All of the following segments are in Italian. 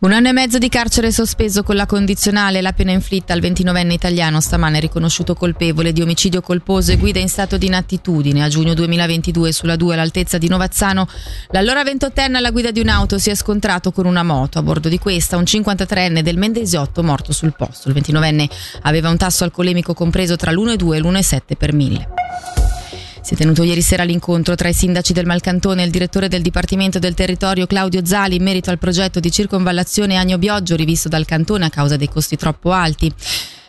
Un anno e mezzo di carcere sospeso con la condizionale, la pena inflitta al 29enne italiano stamane riconosciuto colpevole di omicidio colposo e guida in stato di inattitudine. A giugno 2022 sulla 2 all'altezza di Novazzano, l'allora 28enne alla guida di un'auto si è scontrato con una moto. A bordo di questa un 53enne del Mendesiotto morto sul posto. Il 29enne aveva un tasso alcolemico compreso tra l'1,2 e l'1,7 per mille. Si è tenuto ieri sera l'incontro tra i sindaci del Malcantone e il direttore del Dipartimento del Territorio Claudio Zali in merito al progetto di circonvallazione Agno Bioggio rivisto dal Cantone a causa dei costi troppo alti.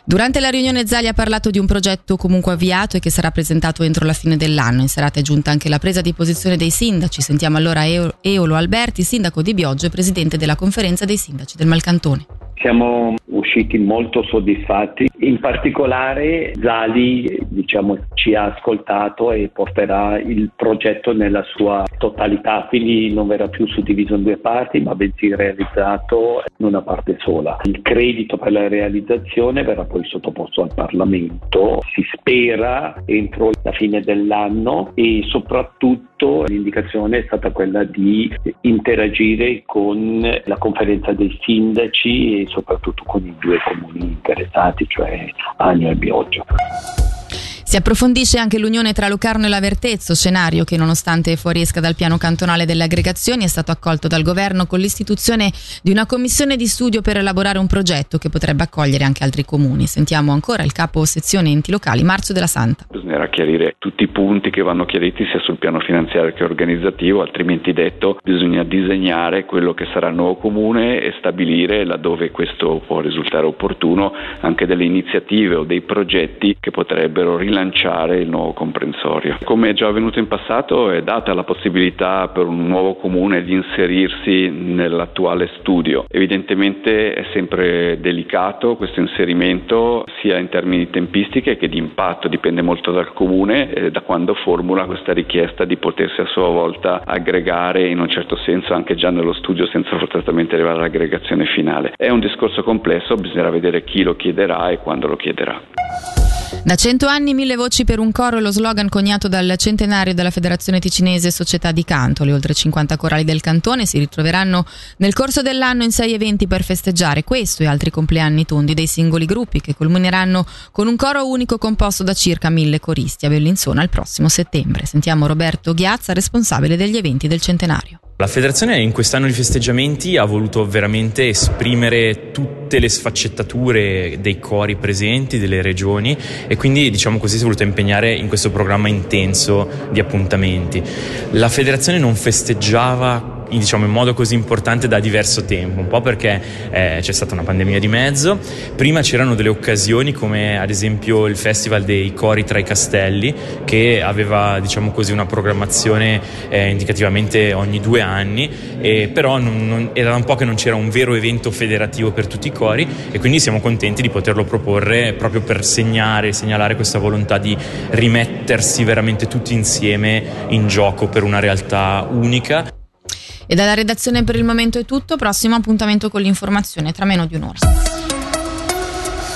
Durante la riunione Zali ha parlato di un progetto comunque avviato e che sarà presentato entro la fine dell'anno. In serata è giunta anche la presa di posizione dei sindaci. Sentiamo allora Eolo Alberti, sindaco di Bioggio e presidente della conferenza dei sindaci del Malcantone. Siamo usciti molto soddisfatti, in particolare Zali diciamo, ci ha ascoltato e porterà il progetto nella sua totalità, quindi non verrà più suddiviso in due parti ma bensì realizzato in una parte sola. Il credito per la realizzazione verrà poi sottoposto al Parlamento, si spera entro la fine dell'anno e soprattutto l'indicazione è stata quella di interagire con la conferenza dei sindaci e soprattutto con i due comuni interessati, cioè Agno e Bioggio. Si approfondisce anche l'unione tra Locarno e l'Avertezzo, scenario che nonostante fuoriesca dal piano cantonale delle aggregazioni è stato accolto dal governo con l'istituzione di una commissione di studio per elaborare un progetto che potrebbe accogliere anche altri comuni. Sentiamo ancora il capo sezione enti locali, Marzio della Santa. Bisognerà chiarire tutti i punti che vanno chiariti sia sul piano finanziario che organizzativo, altrimenti detto bisogna disegnare quello che sarà il nuovo comune e stabilire laddove questo può risultare opportuno anche delle iniziative o dei progetti che potrebbero rilanciare rilanciare il nuovo comprensorio. Come è già avvenuto in passato è data la possibilità per un nuovo comune di inserirsi nell'attuale studio. Evidentemente è sempre delicato questo inserimento sia in termini di tempistiche che di impatto, dipende molto dal comune e da quando formula questa richiesta di potersi a sua volta aggregare in un certo senso anche già nello studio senza forzatamente arrivare all'aggregazione finale. È un discorso complesso, bisognerà vedere chi lo chiederà e quando lo chiederà. Da cento anni mille voci per un coro è lo slogan coniato dal centenario della Federazione Ticinese Società di Canto. Le oltre 50 corali del cantone si ritroveranno nel corso dell'anno in sei eventi per festeggiare questo e altri compleanni tondi dei singoli gruppi che culmineranno con un coro unico composto da circa mille coristi a Bellinzona il prossimo settembre. Sentiamo Roberto Ghiazza, responsabile degli eventi del centenario. La federazione in quest'anno di festeggiamenti ha voluto veramente esprimere tutte le sfaccettature dei cori presenti, delle regioni e quindi diciamo così si è voluto impegnare in questo programma intenso di appuntamenti. La federazione non festeggiava diciamo, in modo così importante da diverso tempo, un po' perché eh, c'è stata una pandemia di mezzo, prima c'erano delle occasioni come ad esempio il Festival dei Cori tra i Castelli che aveva diciamo così una programmazione eh, indicativamente ogni due anni, e però non, non, era un po' che non c'era un vero evento federativo per tutti i cori e quindi siamo contenti di poterlo proporre proprio per segnare, segnalare questa volontà di rimettersi veramente tutti insieme in gioco per una realtà unica. E dalla redazione per il momento è tutto, prossimo appuntamento con l'informazione tra meno di un'ora.